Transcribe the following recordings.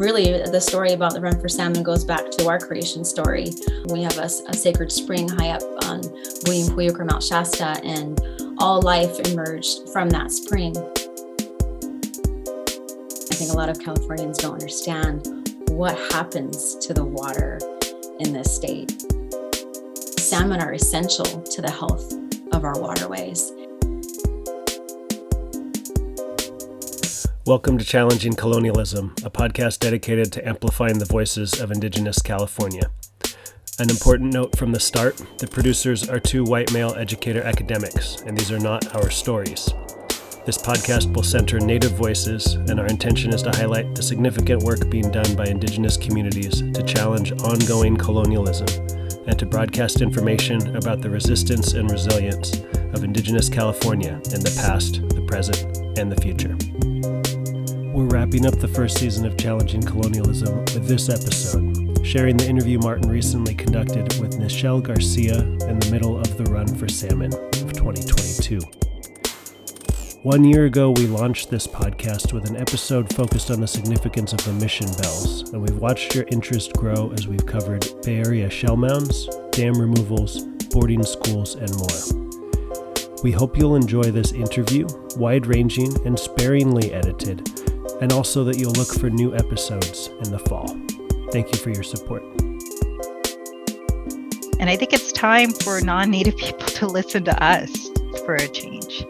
really the story about the run for salmon goes back to our creation story. We have a, a sacred spring high up on Buyum Puyuk or Mount Shasta, and all life emerged from that spring. I think a lot of Californians don't understand what happens to the water in this state. Salmon are essential to the health of our waterways. Welcome to Challenging Colonialism, a podcast dedicated to amplifying the voices of Indigenous California. An important note from the start the producers are two white male educator academics, and these are not our stories. This podcast will center Native voices, and our intention is to highlight the significant work being done by Indigenous communities to challenge ongoing colonialism and to broadcast information about the resistance and resilience of Indigenous California in the past, the present, and the future. We're wrapping up the first season of Challenging Colonialism with this episode, sharing the interview Martin recently conducted with Nichelle Garcia in the middle of the run for salmon of 2022. One year ago, we launched this podcast with an episode focused on the significance of the mission bells, and we've watched your interest grow as we've covered Bay Area shell mounds, dam removals, boarding schools, and more. We hope you'll enjoy this interview, wide ranging and sparingly edited, and also that you'll look for new episodes in the fall. Thank you for your support. And I think it's time for non Native people to listen to us for a change.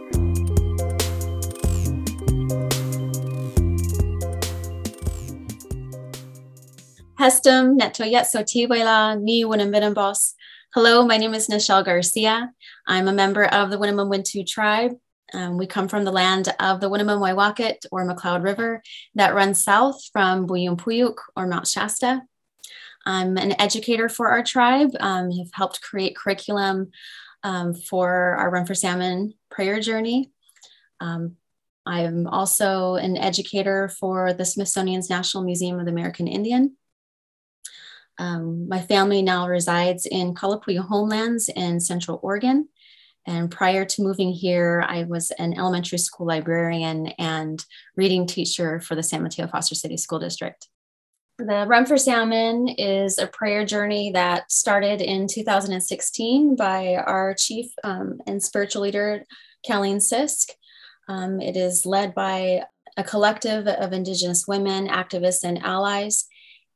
Hestum Netoyet Sotiwela Ni Winnembinim Hello, my name is Nichelle Garcia. I'm a member of the Winnemem Wintu tribe um, we come from the land of the Winnemem Waiwakit or McCloud River that runs south from Buyum Puyuk or Mount Shasta. I'm an educator for our tribe, um, have helped create curriculum um, for our Run for Salmon prayer journey. Um, I am also an educator for the Smithsonian's National Museum of the American Indian. Um, my family now resides in Kalapuya homelands in Central Oregon. And prior to moving here, I was an elementary school librarian and reading teacher for the San Mateo Foster City School District. The Run for Salmon is a prayer journey that started in 2016 by our chief um, and spiritual leader, Caleen Sisk. Um, it is led by a collective of Indigenous women, activists, and allies,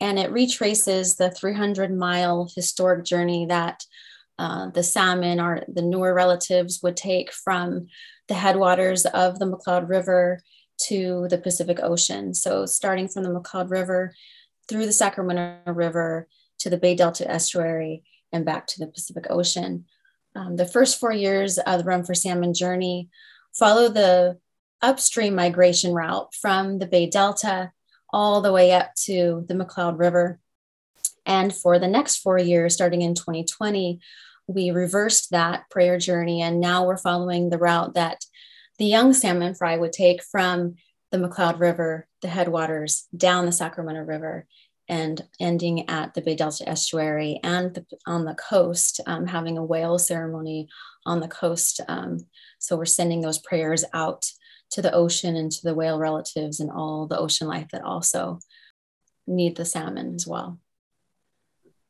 and it retraces the 300 mile historic journey that uh, the salmon or the newer relatives would take from the headwaters of the McCloud River to the Pacific Ocean. So, starting from the McCloud River through the Sacramento River to the Bay Delta estuary and back to the Pacific Ocean. Um, the first four years of the Run for Salmon journey follow the upstream migration route from the Bay Delta all the way up to the McCloud River. And for the next four years, starting in 2020, we reversed that prayer journey. And now we're following the route that the young salmon fry would take from the McCloud River, the headwaters, down the Sacramento River, and ending at the Bay Delta estuary and the, on the coast, um, having a whale ceremony on the coast. Um, so we're sending those prayers out to the ocean and to the whale relatives and all the ocean life that also need the salmon as well.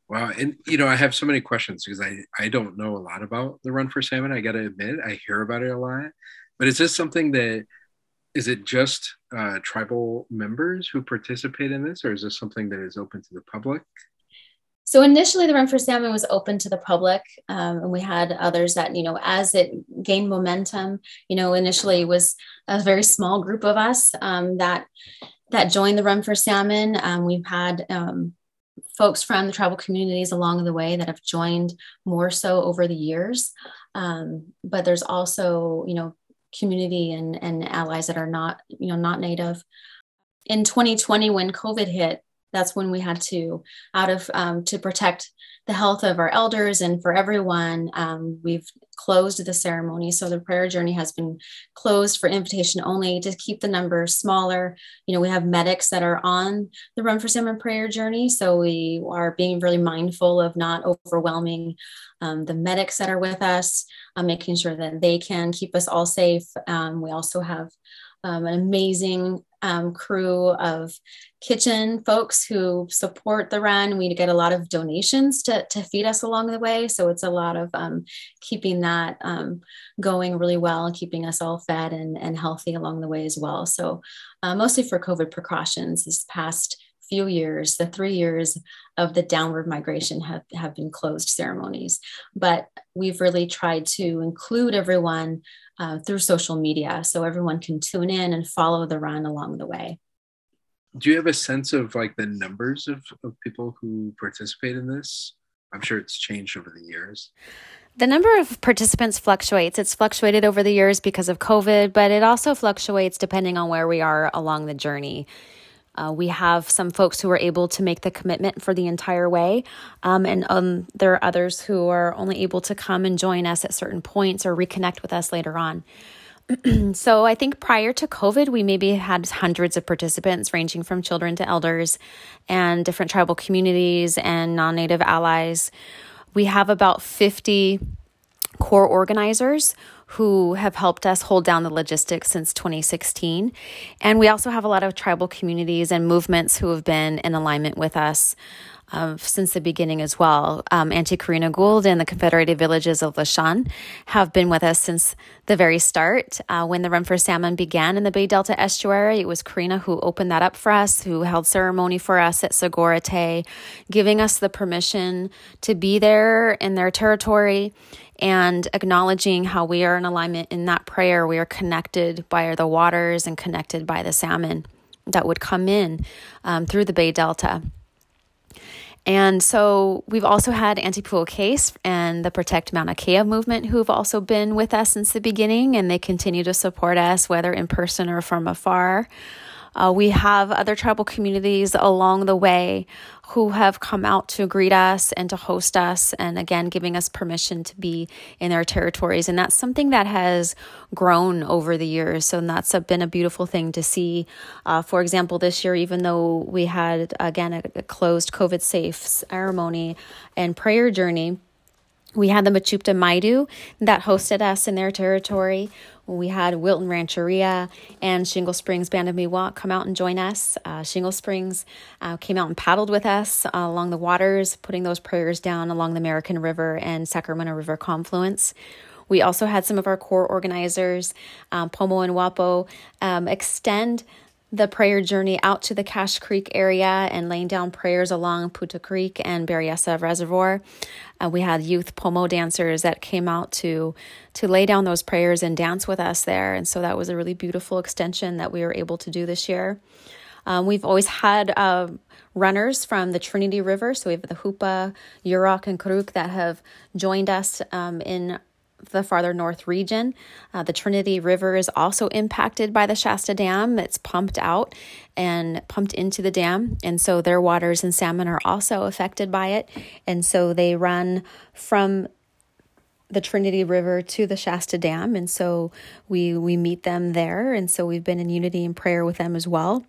Wow. And, you know, I have so many questions because I, I don't know a lot about the run for salmon. I got to admit, I hear about it a lot. But is this something that, is it just uh, tribal members who participate in this, or is this something that is open to the public? So initially, the Run for Salmon was open to the public, um, and we had others that you know, as it gained momentum, you know, initially it was a very small group of us um, that that joined the Run for Salmon. Um, we've had um, folks from the tribal communities along the way that have joined more so over the years. Um, but there's also, you know, community and, and allies that are not, you know, not native. In 2020, when COVID hit, that's when we had to out of um, to protect the health of our elders and for everyone um, we've closed the ceremony. So the prayer journey has been closed for invitation only to keep the numbers smaller. You know we have medics that are on the run for salmon prayer journey. So we are being really mindful of not overwhelming um, the medics that are with us uh, making sure that they can keep us all safe. Um, we also have um, an amazing um, crew of kitchen folks who support the run. We get a lot of donations to, to feed us along the way. So it's a lot of um, keeping that um, going really well and keeping us all fed and, and healthy along the way as well. So uh, mostly for COVID precautions this past few years, the three years of the downward migration have, have been closed ceremonies. But we've really tried to include everyone uh, through social media so everyone can tune in and follow the run along the way. Do you have a sense of like the numbers of, of people who participate in this? I'm sure it's changed over the years. The number of participants fluctuates. It's fluctuated over the years because of COVID, but it also fluctuates depending on where we are along the journey. Uh, we have some folks who are able to make the commitment for the entire way, um, and um, there are others who are only able to come and join us at certain points or reconnect with us later on. so I think prior to COVID, we maybe had hundreds of participants ranging from children to elders and different tribal communities and non native allies. We have about 50 core organizers who have helped us hold down the logistics since 2016. And we also have a lot of tribal communities and movements who have been in alignment with us. Uh, since the beginning as well. Um, Auntie Corrina Gould and the Confederated Villages of Lisjan have been with us since the very start. Uh, when the Run for Salmon began in the Bay Delta estuary, it was Corrina who opened that up for us, who held ceremony for us at Sogorea Te, giving us the permission to be there in their territory and acknowledging how we are in alignment in that prayer. We are connected by the waters and connected by the salmon that would come in um, through the Bay Delta. And so we've also had Auntie Pua Case and the Protect Mauna Kea movement who have also been with us since the beginning, and they continue to support us, whether in person or from afar. Uh, we have other tribal communities along the way who have come out to greet us and to host us, and again, giving us permission to be in their territories. And that's something that has grown over the years. So that's a, been a beautiful thing to see. Uh, for example, this year, even though we had, again, a, a closed COVID safe ceremony and prayer journey, we had the Mechoopda Maidu that hosted us in their territory. We had Wilton Rancheria and Shingle Springs Band of Miwok come out and join us. Uh, Shingle Springs uh, came out and paddled with us uh, along the waters, putting those prayers down along the American River and Sacramento River confluence. We also had some of our core organizers, um, Pomo and Wappo, um, extend the prayer journey out to the Cache Creek area and laying down prayers along Putah Creek and Berryessa Reservoir. Uh, we had youth pomo dancers that came out to to lay down those prayers and dance with us there, and so that was a really beautiful extension that we were able to do this year. Um, we've always had uh, runners from the Trinity River, so we have the Hoopa, Yurok, and Karuk that have joined us um, in the farther north region. Uh, the Trinity River is also impacted by the Shasta Dam. It's pumped out and pumped into the dam. And so their waters and salmon are also affected by it. And so they run from the Trinity River to the Shasta Dam. And so we, we meet them there. And so we've been in unity and prayer with them as well.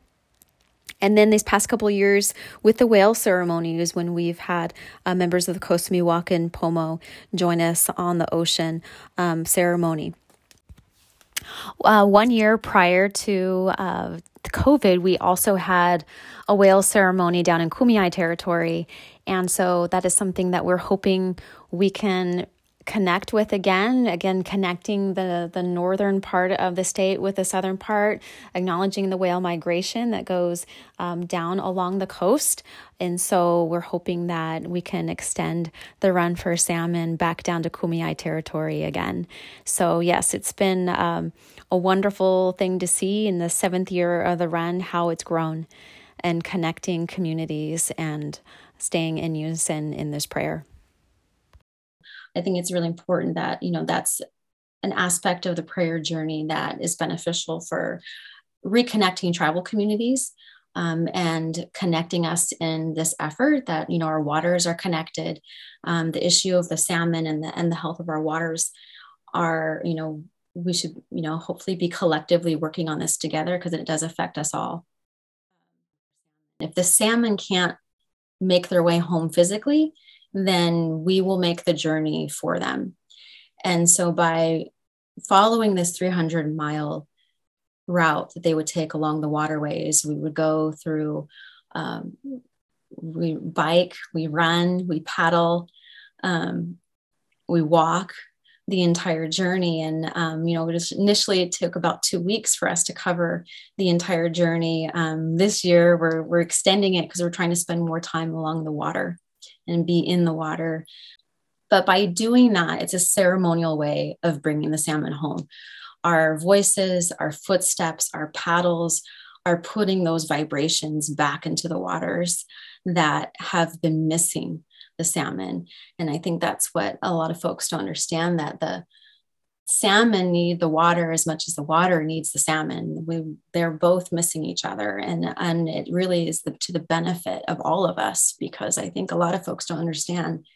And then these past couple years with the whale ceremonies, when we've had uh, members of the Coast Miwok Pomo join us on the ocean um, ceremony. Uh, one year prior to uh, COVID, we also had a whale ceremony down in Kumeyaay territory. And so that is something that we're hoping we can connect with again again connecting the the northern part of the state with the southern part acknowledging the whale migration that goes um, down along the coast. And so we're hoping that we can extend the run for salmon back down to kumeyaay territory again. So yes it's been um, a wonderful thing to see in the seventh year of the run how it's grown and connecting communities and staying in unison in this prayer I think it's really important that, you know, that's an aspect of the prayer journey that is beneficial for reconnecting tribal communities um, and connecting us in this effort that you know our waters are connected. Um, the issue of the salmon and the and the health of our waters are you know we should you know hopefully be collectively working on this together because it does affect us all. If the salmon can't make their way home physically then we will make the journey for them. And so by following this 300 mile route that they would take along the waterways. We would go through, um, we bike, we run, we paddle, um, we walk the entire journey. And, um, you know, it initially it took about two weeks for us to cover the entire journey. Um, this year, we're, we're extending it because we're trying to spend more time along the water and be in the water. But by doing that, it's a ceremonial way of bringing the salmon home our voices, our footsteps, our paddles are putting those vibrations back into the waters that have been missing the salmon. And I think that's what a lot of folks don't understand that the salmon need the water as much as the water needs the salmon. We, they're both missing each other. And, and it really is the, to the benefit of all of us because I think a lot of folks don't understand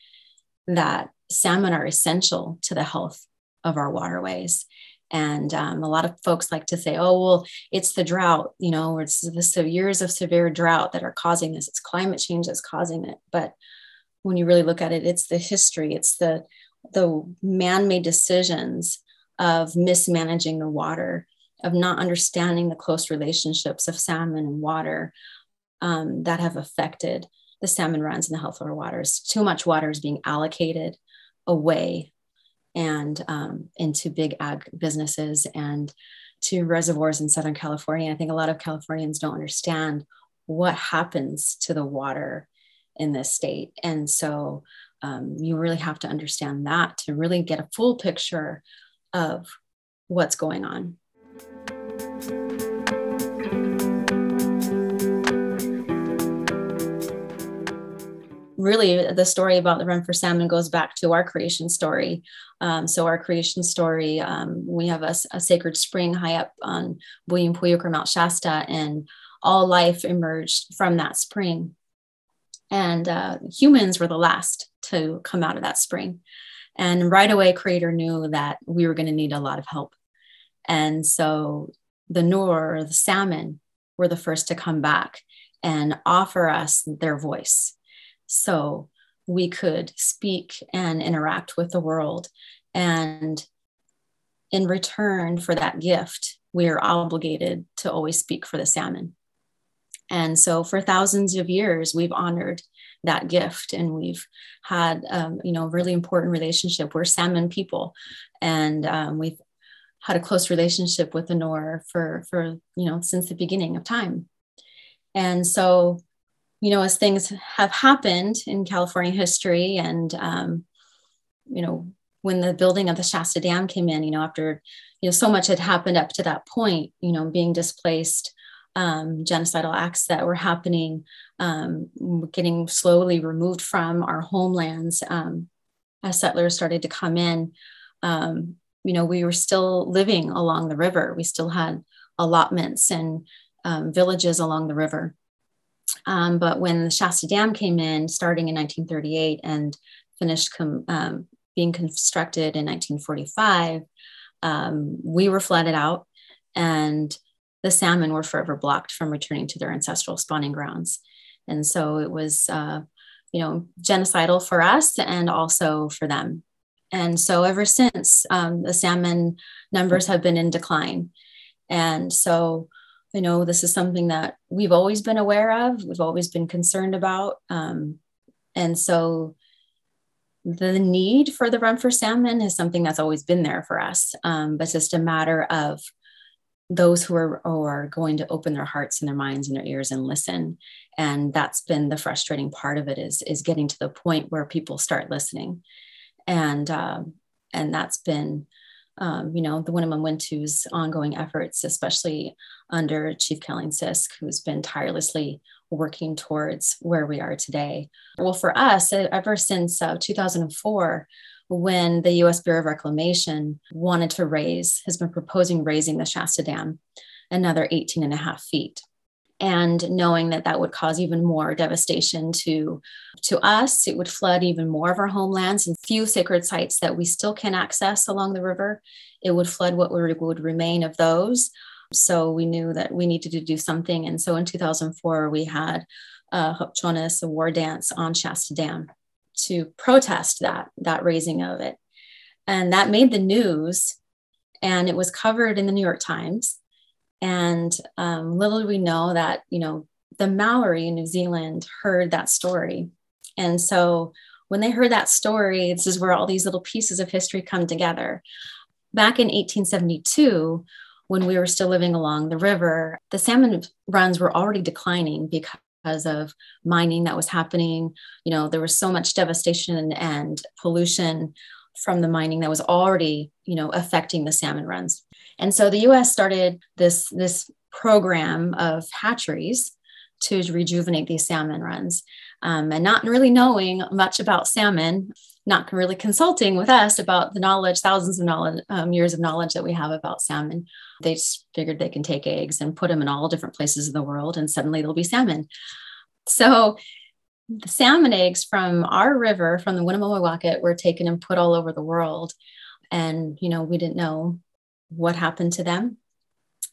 that salmon are essential to the health of our waterways. And um, a lot of folks like to say, oh, well, it's the drought, you know, or it's the years of severe drought that are causing this. It's climate change that's causing it. But when you really look at it, it's the history, it's the, the man made decisions of mismanaging the water, of not understanding the close relationships of salmon and water um, that have affected the salmon runs and the health of our waters. Too much water is being allocated away and um, into big ag businesses and to reservoirs in Southern California. I think a lot of Californians don't understand what happens to the water in this state. And so um, you really have to understand that to really get a full picture of what's going on. really the story about the run for salmon goes back to our creation story um, so our creation story um, we have a, a, sacred spring high up on william or mount shasta and all life emerged from that spring and uh, humans were the last to come out of that spring and right away creator knew that we were going to need a lot of help and so the noor the salmon were the first to come back and offer us their voice so we could speak and interact with the world. And in return for that gift, we are obligated to always speak for the salmon. And so for thousands of years, we've honored that gift and we've had, um, you know, a really important relationship. We're salmon people and um, we've had a close relationship with the Noor for, for, you know, since the beginning of time. And so you know, as things have happened in California history, and um, you know, when the building of the Shasta Dam came in, you know, after you know so much had happened up to that point, you know, being displaced, um, genocidal acts that were happening, um, getting slowly removed from our homelands um, as settlers started to come in. Um, you know, we were still living along the river. We still had allotments and um, villages along the river. But when the Shasta Dam came in, starting in 1938 and finished com- being constructed in 1945, um, we were flooded out and the salmon were forever blocked from returning to their ancestral spawning grounds. And so it was, uh, you know, genocidal for us and also for them. And so ever since, um, the salmon numbers have been in decline. And so you know this is something that we've always been aware of, we've always been concerned about. Um, and so the need for the run for salmon is something that's always been there for us, um, but it's just a matter of those who are, are going to open their hearts and their minds and their ears and listen. And that's been the frustrating part of it is, is getting to the point where people start listening. And, um, and that's been um, you know, the Winnemem Wintu's ongoing efforts, especially under Chief Caleen Sisk, who's been tirelessly working towards where we are today. Well, for us, ever since uh, 2004, when the US Bureau of Reclamation wanted to raise, has been proposing raising the Shasta Dam another 18 and a half feet. And knowing that that would cause even more devastation to to us it would flood even more of our homelands and few sacred sites that we still can access along the river it would flood what would, remain of those. So we knew that we needed to do something. And so in 2004 we had uh, Hopchonis, a war dance on Shasta Dam to protest that that raising of it and that made the news and it was covered in the New York Times And um, little did we know that, you know, the Maori in New Zealand heard that story. And so when they heard that story, this is where all these little pieces of history come together. Back in 1872, when we were still living along the river, the salmon runs were already declining because of mining that was happening. You know, there was so much devastation and pollution from the mining that was already, you know, affecting the salmon runs. And so the US started this, this program of hatcheries to rejuvenate these salmon runs. Um, and not really knowing much about salmon, not really consulting with us about the knowledge, thousands of knowledge, um, years of knowledge that we have about salmon. They just figured they can take eggs and put them in all different places of the world, and suddenly there'll be salmon. So the salmon eggs from our river, from the Winnemem were taken and put all over the world. And, you know, we didn't know what happened to them.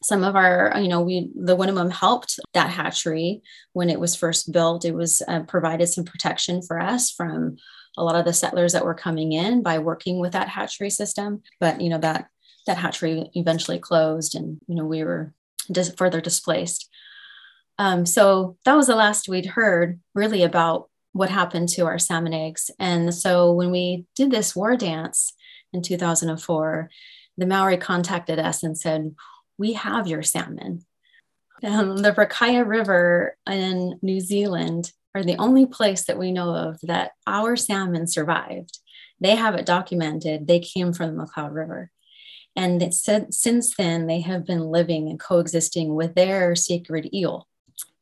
Some of our, you know, we, the Winnemem helped that hatchery when it was first built. It was uh, provided some protection for us from a lot of the settlers that were coming in by working with that hatchery system. But, you know, that, that hatchery eventually closed and, you know, we were dis- further displaced. Um, so that was the last we'd heard really about what happened to our salmon eggs. And so when we did this war dance in 2004, the Maori contacted us and said, We have your salmon. Um, the Rakaia River in New Zealand are the only place that we know of that our salmon survived. They have it documented. They came from the McCloud River. And since then, they have been living and coexisting with their sacred eel.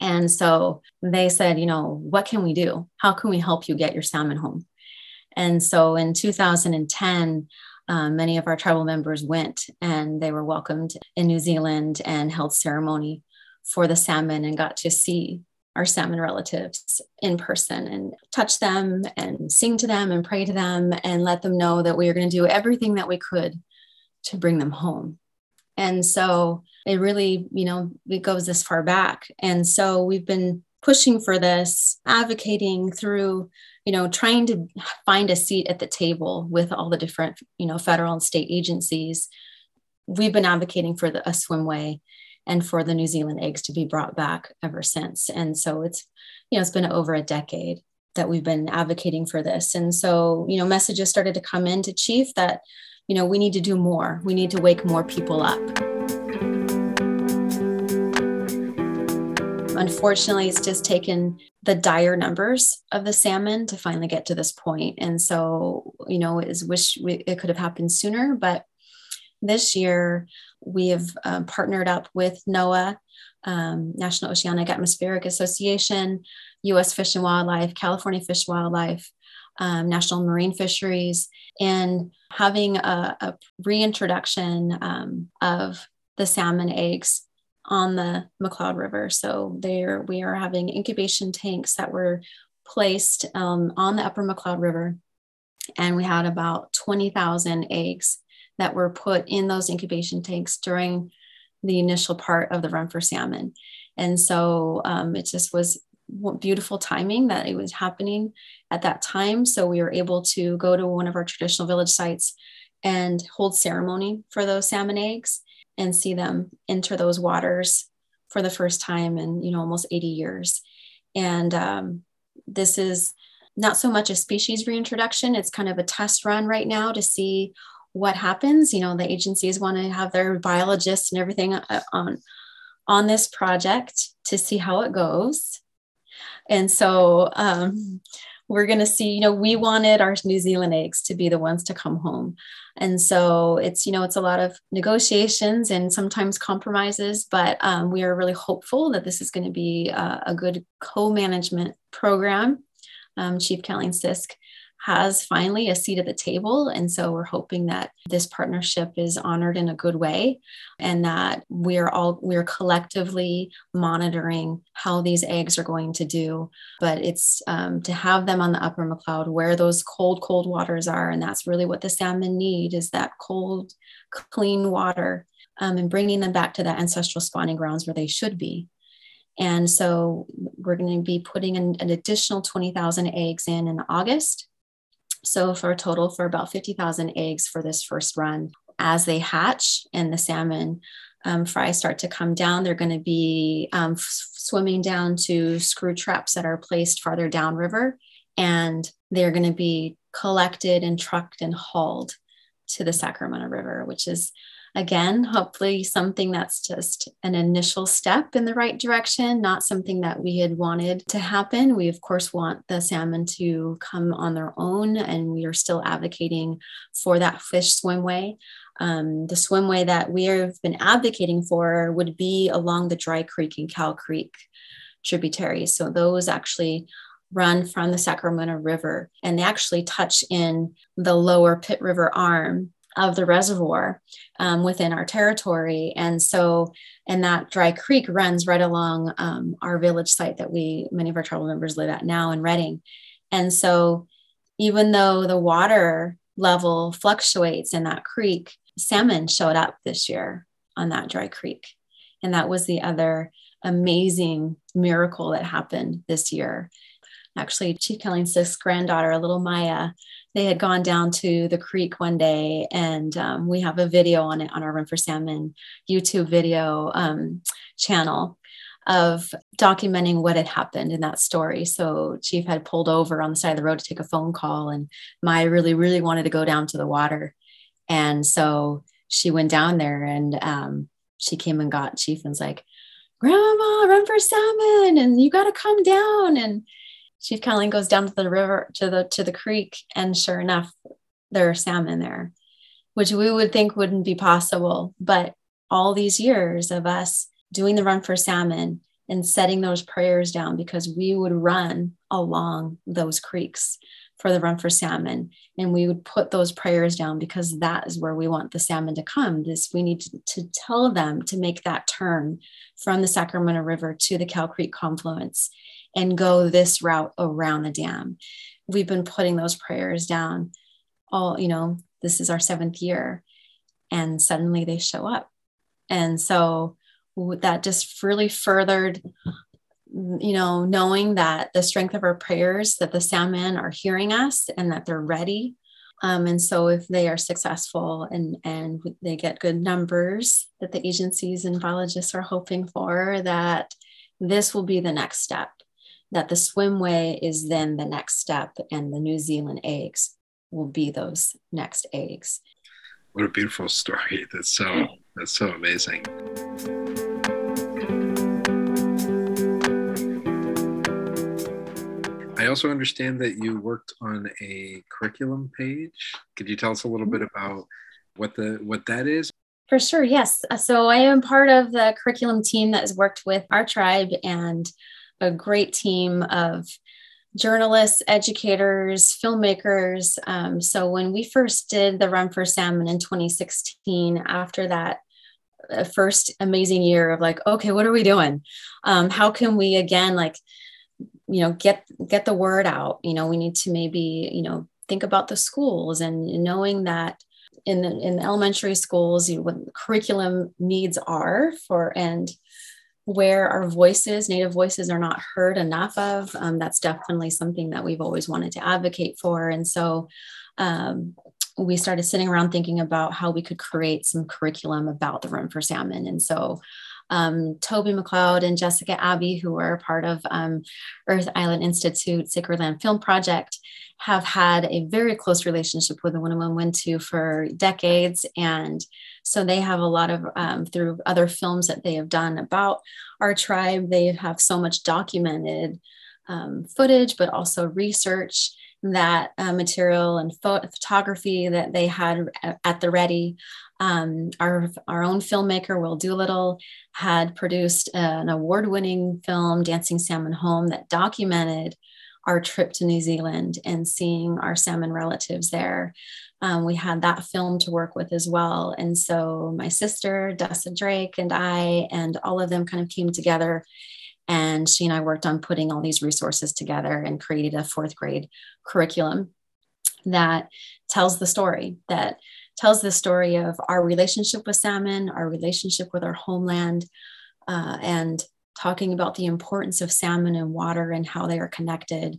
And so they said, you know, what can we do? How can we help you get your salmon home? And so in 2010, um, many of our tribal members went and they were welcomed in New Zealand and held ceremony for the salmon and got to see our salmon relatives in person and touch them and sing to them and pray to them and let them know that we are going to do everything that we could to bring them home. And so it really, you know, it goes this far back. And so we've been pushing for this, advocating through, you know, trying to find a seat at the table with all the different, you know, federal and state agencies. We've been advocating for the, a swimway and for the New Zealand eggs to be brought back ever since. And so it's, you know, it's been over a decade that we've been advocating for this. And so, you know, messages started to come in to chief that, you know, we need to do more. We need to wake more people up. Unfortunately, it's just taken the dire numbers of the salmon to finally get to this point. And so, you know, is wish we, it could have happened sooner. But this year, we have um, partnered up with NOAA, um, National Oceanic Atmospheric Association, U.S. Fish and Wildlife, California Fish and Wildlife, um, National Marine Fisheries, and having a, a reintroduction um, of the salmon eggs on the McCloud River. So there we are having incubation tanks that were placed um, on the upper McCloud River. And we had about 20,000 eggs that were put in those incubation tanks during the initial part of the run for salmon. And so um, it just was beautiful timing that it was happening at that time. So we were able to go to one of our traditional village sites and hold ceremony for those salmon eggs and see them enter those waters for the first time in you know almost 80 years and um, this is not so much a species reintroduction it's kind of a test run right now to see what happens you know the agencies want to have their biologists and everything uh, on on this project to see how it goes. And so um, we're going to see you know we wanted our new zealand eggs to be the ones to come home. And so it's you know it's a lot of negotiations and sometimes compromises but um, we are really hopeful that this is going to be a, a good co-management program. Um, chief Caleen Sisk has finally a seat at the table. And so we're hoping that this partnership is honored in a good way and that we're all, we're collectively monitoring how these eggs are going to do. But it's um, to have them on the upper McCloud where those cold, cold waters are. And that's really what the salmon need is that cold, clean water um, and bringing them back to the ancestral spawning grounds where they should be. And so we're going to be putting an, an additional 20,000 eggs in in August. So for a total for about 50,000 eggs for this first run. As they hatch and the salmon um, fry start to come down, they're going to be um, f- swimming down to screw traps that are placed farther downriver, and they're going to be collected and trucked and hauled to the Sacramento River, which is again, hopefully something that's just an initial step in the right direction, not something that we had wanted to happen. We, of course, want the salmon to come on their own, and we are still advocating for that fish swimway. Um, the swimway that we have been advocating for would be along the Dry Creek and Cow Creek tributaries. So those actually run from the Sacramento River and they actually touch in the lower Pit River arm of the reservoir um, within our territory. And so, and that dry creek runs right along um, our village site that we, many of our tribal members live at now in Redding. And so, even though the water level fluctuates in that creek, salmon showed up this year on that dry creek. And that was the other amazing miracle that happened this year. Actually, Chief Caleen's granddaughter, little Maya, they had gone down to the creek one day and um, we have a video on it on our run for salmon youtube video um, channel of documenting what had happened in that story. So chief had pulled over on the side of the road to take a phone call and maya really really wanted to go down to the water. And so she went down there and um, she came and got chief and was like grandma run for salmon and you got to come down. And Chief Caleen goes down to the river to the to the creek, and sure enough, there are salmon there, which we would think wouldn't be possible. But all these years of us doing the run for salmon and setting those prayers down because we would run along those creeks for the run for salmon and we would put those prayers down because that is where we want the salmon to come this we need to, to tell them to make that turn from the sacramento river to the cow creek confluence and go this route around the dam. We've been putting those prayers down all, you know, this is our seventh year. And suddenly they show up. And so that just really furthered, you know, knowing that the strength of our prayers, that the salmon are hearing us and that they're ready. Um, and so if they are successful and, and they get good numbers that the agencies and biologists are hoping for, that this will be the next step that the swimway is then the next step and the New Zealand eggs will be those next eggs. What a beautiful story. That's so that's so amazing. I also understand that you worked on a curriculum page. Could you tell us a little bit mm-hmm. about what the what that is? For sure, yes. So I am part of the curriculum team that has worked with our tribe and a great team of journalists, educators, filmmakers. Um, so when we first did the Run for Salmon in 2016, after that uh, first amazing year of like, okay, what are we doing? Um, how can we again like, you know, get get the word out? You know, we need to maybe you know think about the schools and knowing that in the, in elementary schools, you know, what curriculum needs are for and where our voices, Native voices, are not heard enough of. Um, that's definitely something that we've always wanted to advocate for. And so um, we started sitting around thinking about how we could create some curriculum about the run for salmon. And so um, Toby McLeod and Jessica Abbe, who are part of um, Earth Island Institute Sacred Land Film Project, have had a very close relationship with the Winnemem Wintu for decades. And so they have a lot of, um, through other films that they have done about our tribe, they have so much documented um, footage, but also research that uh, material and photography that they had at the ready. Um, our, our own filmmaker, Will Doolittle, had produced an award winning film, Dancing Salmon Home, that documented our trip to New Zealand and seeing our salmon relatives there. Um, we had that film to work with as well. And so my sister, Dessa Drake, and I, and all of them kind of came together. And she and I worked on putting all these resources together and created a fourth grade curriculum that tells the story, that tells the story of our relationship with salmon, our relationship with our homeland, uh, and talking about the importance of salmon and water and how they are connected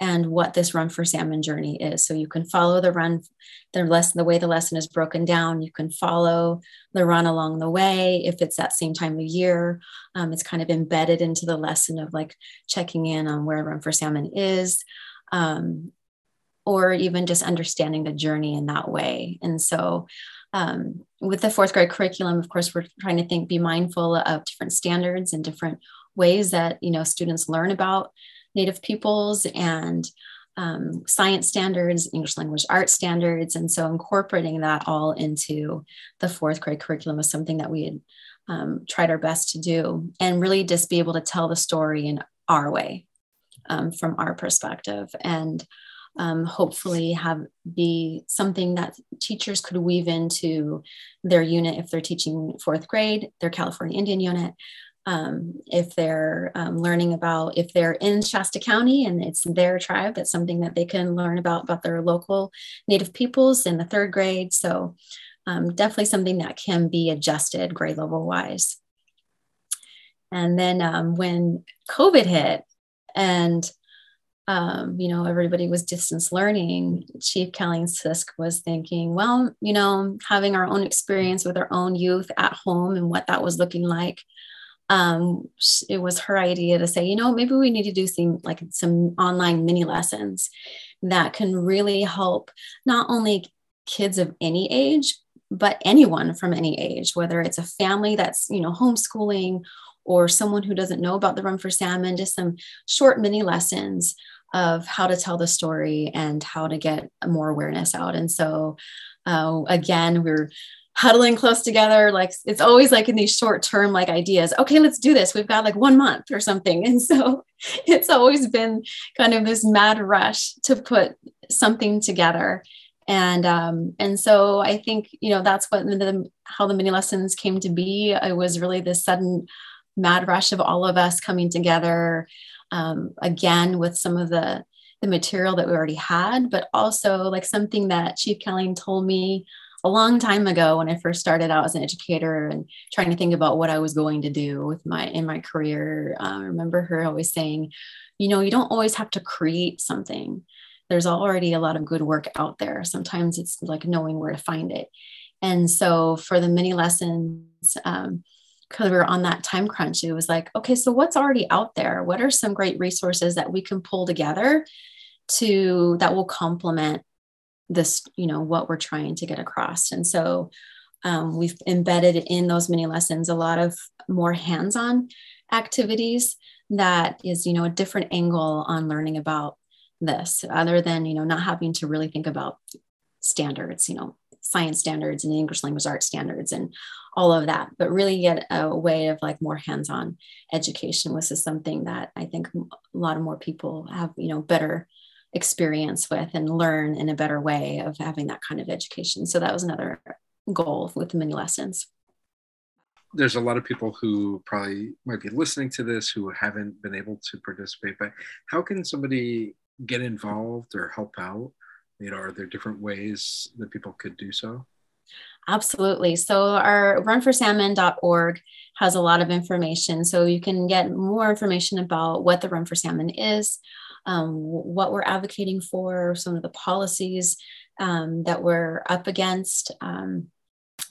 and what this run for salmon journey is. So you can follow the run, the lesson, the way the lesson is broken down. You can follow the run along the way. If it's that same time of year, um, it's kind of embedded into the lesson of like checking in on where run for salmon is. Um, or even just understanding the journey in that way. And so um, with the fourth grade curriculum, of course, we're trying to think, be mindful of different standards and different ways that you know students learn about Native peoples and um, science standards, English language art standards. And so incorporating that all into the fourth grade curriculum was something that we had um, tried our best to do and really just be able to tell the story in our way um, from our perspective. And um, hopefully have be something that teachers could weave into their unit if they're teaching fourth grade, their California Indian unit, um, if they're um, learning about if they're in Shasta County and it's their tribe, that's something that they can learn about about their local Native peoples in the third grade. So um, definitely something that can be adjusted grade level wise. And then um, when COVID hit and um, you know, everybody was distance learning, Chief Caleen Sisk was thinking, well, you know, having our own experience with our own youth at home and what that was looking like. Um, it was her idea to say, you know, maybe we need to do some like some online mini lessons that can really help not only kids of any age, but anyone from any age, whether it's a family that's, you know, homeschooling or someone who doesn't know about the run for salmon, just some short mini lessons of how to tell the story and how to get more awareness out. And so, uh, again, we're huddling close together. Like it's always like in these short term like ideas. Okay, let's do this. We've got like one month or something. And so it's always been kind of this mad rush to put something together. And um, and so I think you know that's what the, how the mini lessons came to be. It was really this sudden mad rush of all of us coming together um, again with some of the the material that we already had, but also like something that Chief Caleen told me a long time ago when I first started out as an educator and trying to think about what I was going to do with my in my career. Um, I remember her always saying, you know, you don't always have to create something. There's already a lot of good work out there. Sometimes it's like knowing where to find it. And so for the mini lessons, um, because we were on that time crunch, it was like, okay, so what's already out there? What are some great resources that we can pull together to that will complement this, you know, what we're trying to get across? And so um, we've embedded in those mini lessons a lot of more hands-on activities that is, you know, a different angle on learning about this, other than, you know, not having to really think about standards, you know, science standards and English language arts standards and all of that, but really get a way of like more hands-on education, which is something that I think a lot of more people have, you know, better experience with and learn in a better way of having that kind of education. So that was another goal with the mini lessons. There's a lot of people who probably might be listening to this who haven't been able to participate, but how can somebody get involved or help out? You know, are there different ways that people could do so? Absolutely. So our runforsalmon.org has a lot of information. So you can get more information about what the Run for Salmon is, um, what we're advocating for, some of the policies um, that we're up against. Um,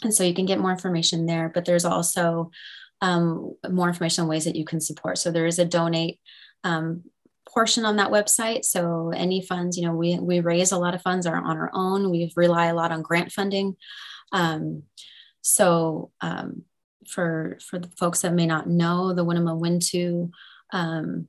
and so you can get more information there, but there's also um, more information on ways that you can support. So there is a donate um, portion on that website. So any funds, you know, we, we raise a lot of funds are on our own. We rely a lot on grant funding. Um, so um, for for the folks that may not know, the Winnemem Wintu um,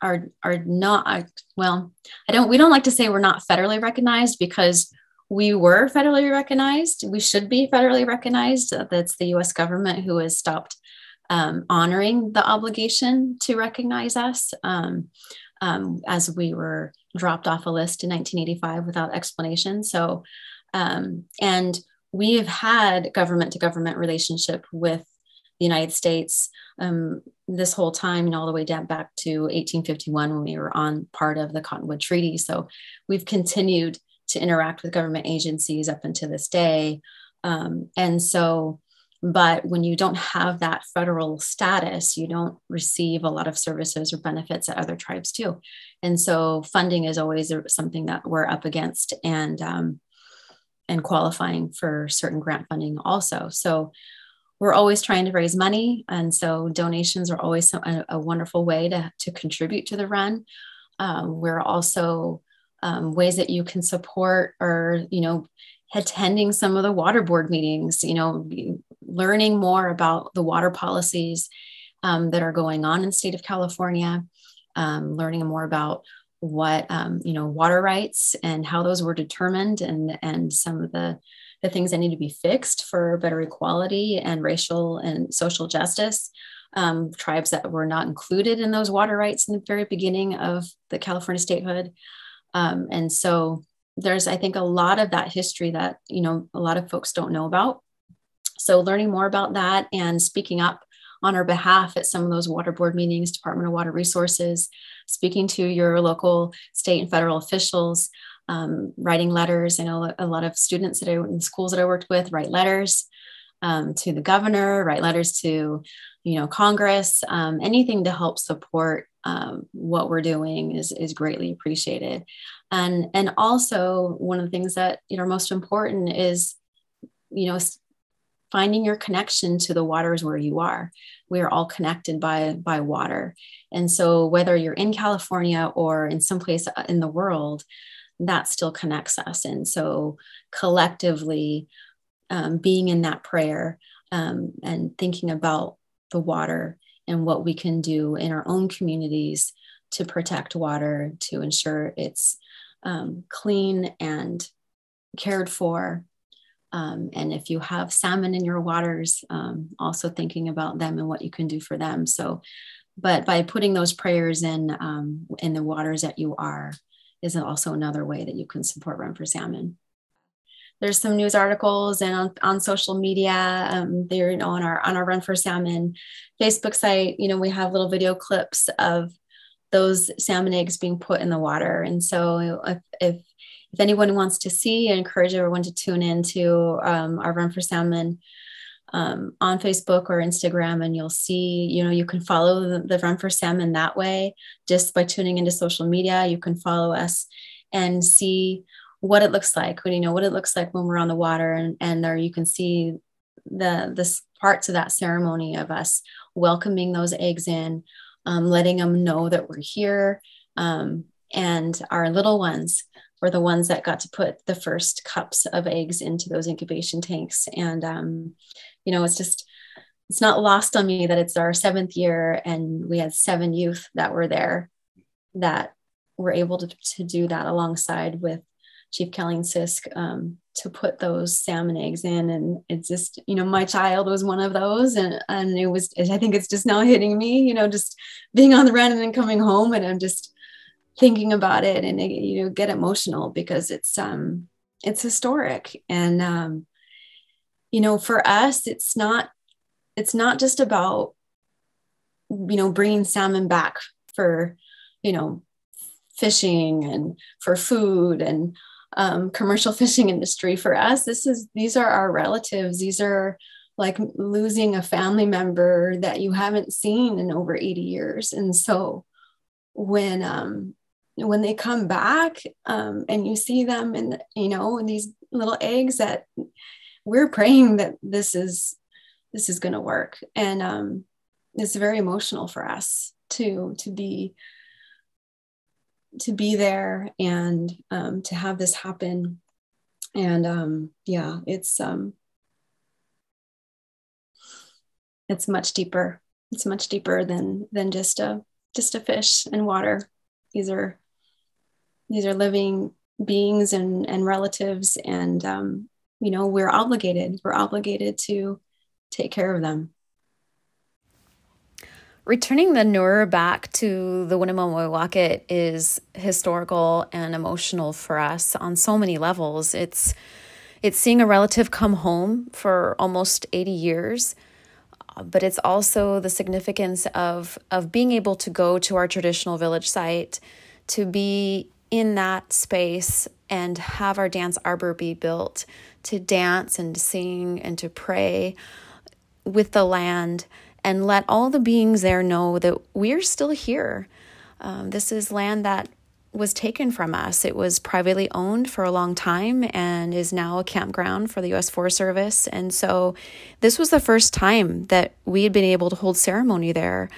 are are not well. I don't. We don't like to say we're not federally recognized because we were federally recognized. We should be federally recognized. That's the U.S. government who has stopped um, honoring the obligation to recognize us. Um, um, as we were dropped off a list in 1985 without explanation. So, um, and we have had government to government relationship with the United States um, this whole time, and all the way down back to 1851 when we were on part of the Cottonwood Treaty. So we've continued to interact with government agencies up until this day. Um, and so But when you don't have that federal status, you don't receive a lot of services or benefits that other tribes do. And so funding is always something that we're up against and um, and qualifying for certain grant funding also. So we're always trying to raise money. And so donations are always a, a wonderful way to, to contribute to the run. Um, we're also um, ways that you can support or, you know, attending some of the water board meetings, you know, learning more about the water policies um, that are going on in the state of California, um, learning more about what um, you know water rights and how those were determined and and some of the the things that need to be fixed for better equality and racial and social justice. Um, tribes that were not included in those water rights in the very beginning of the california statehood. Um, and so there's i think a lot of that history that you know a lot of folks don't know about so learning more about that and speaking up on our behalf at some of those water board meetings, Department of Water Resources, speaking to your local state and federal officials, um, writing letters. I know a lot of students that I in schools that I worked with write letters um, to the governor, write letters to you know Congress. Um, anything to help support um, what we're doing is is greatly appreciated. And and also one of the things that you know most important is you know finding your connection to the waters where you are. We are all connected by by water. And so whether you're in california or in some place in the world that still connects us. And so collectively um, being in that prayer um, and thinking about the water and what we can do in our own communities to protect water to ensure it's um, clean and cared for um, and if you have salmon in your waters, um, also thinking about them and what you can do for them. So, but by putting those prayers in um, in the waters that you are, is also another way that you can support Run for Salmon. There's some news articles and on, on social media. Um, they're you know, on our on our Run for Salmon Facebook site. You know, we have little video clips of those salmon eggs being put in the water. And so if, if if anyone wants to see, I encourage everyone to tune in to um, our Run for Salmon um, on Facebook or Instagram, and you'll see, you know, you can follow the, the, Run for Salmon that way just by tuning into social media. You can follow us and see what it looks like, when you know what it looks like when we're on the water, and, and there you can see the the parts of that ceremony of us welcoming those eggs in, um, letting them know that we're here, um, and our little ones were the ones that got to put the first cups of eggs into those incubation tanks. And, um, you know, it's just, it's not lost on me that it's our seventh year and we had seven youth that were there that were able to, to do that alongside with Chief Caleen Sisk um, to put those salmon eggs in. And it's just, you know, my child was one of those. And, and it was, I think it's just now hitting me, you know, just being on the run and then coming home. And I'm just, thinking about it and you know get emotional because it's um it's historic and um you know for us it's not it's not just about you know bringing salmon back for you know fishing and for food and um, commercial fishing industry for us. This is these are our relatives. These are like losing a family member that you haven't seen in over 80 years. And so when um when they come back um, and you see them and you know these little eggs that we're praying that this is this is going to work. And um, it's very emotional for us to to be to be there and um, to have this happen. And um, yeah it's um it's much deeper. It's much deeper than than just a just a fish and water. These are these are living beings and, and relatives and um, you know we're obligated we're obligated to take care of them returning the Nur back to the Winnemem is historical and emotional for us on so many levels. It's it's seeing a relative come home for almost 80 years, but it's also the significance of of being able to go to our traditional village site, to be in that space and have our dance arbor be built to dance and sing and to pray with the land and let all the beings there know that we're still here. Um, this is land that was taken from us. It was privately owned for a long time and is now a campground for the US Forest Service. And so this was the first time that we had been able to hold ceremony there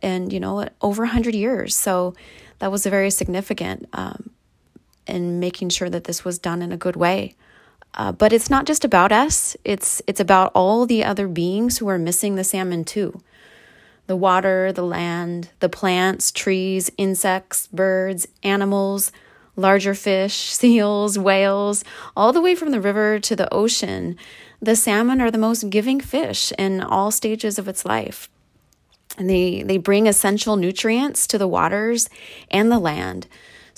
and, you know, over 100 years. So that was very significant um, in making sure that this was done in a good way. Uh, but it's not just about us. It's it's about all the other beings who are missing the salmon too the water, the land, the plants, trees, insects, birds, animals, larger fish, seals, whales, all the way from the river to the ocean. The salmon are the most giving fish in all stages of its life. And they, they bring essential nutrients to the waters and the land.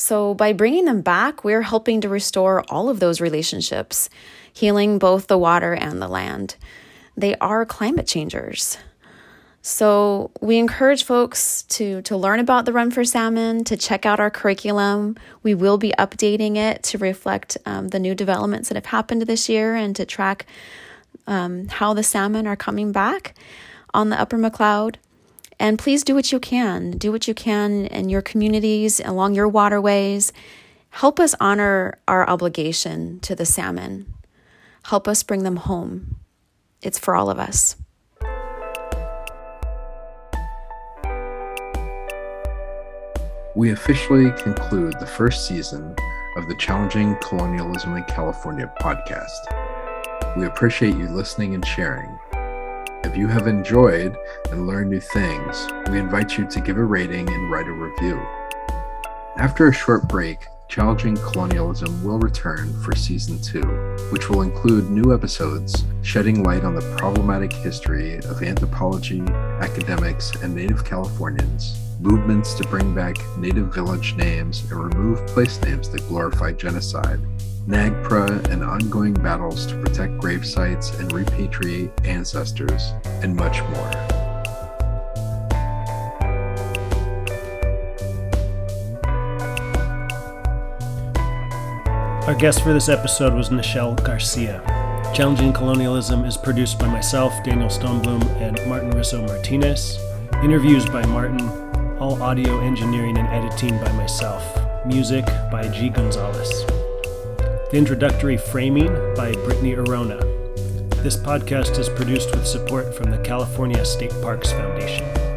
So, by bringing them back, we're helping to restore all of those relationships, healing both the water and the land. They are climate changers. So we encourage folks to to learn about the Run for Salmon, to check out our curriculum. We will be updating it to reflect um, the new developments that have happened this year and to track um, how the salmon are coming back on the Upper McCloud. And please do what you can. Do what you can in your communities, along your waterways. Help us honor our obligation to the salmon. Help us bring them home. It's for all of us. we officially conclude the first season of the Challenging Colonialism in California podcast. We appreciate you listening and sharing. If you have enjoyed and learned new things, we invite you to give a rating and write a review. After a short break, Challenging Colonialism will return for season two, which will include new episodes shedding light on the problematic history of anthropology, academics, and Native Californians movements to bring back native village names and remove place names that glorify genocide, NAGPRA and ongoing battles to protect grave sites and repatriate ancestors, and much more. Our guest for this episode was Nichelle Garcia. Challenging Colonialism is produced by myself, Daniel Stonebloom, and Martin Rizzo Martinez. Interviews by Martin, all audio engineering and editing by myself. Music by G. Gonzales. The introductory framing by Brittini Orona. This podcast is produced with support from the California State Parks Foundation.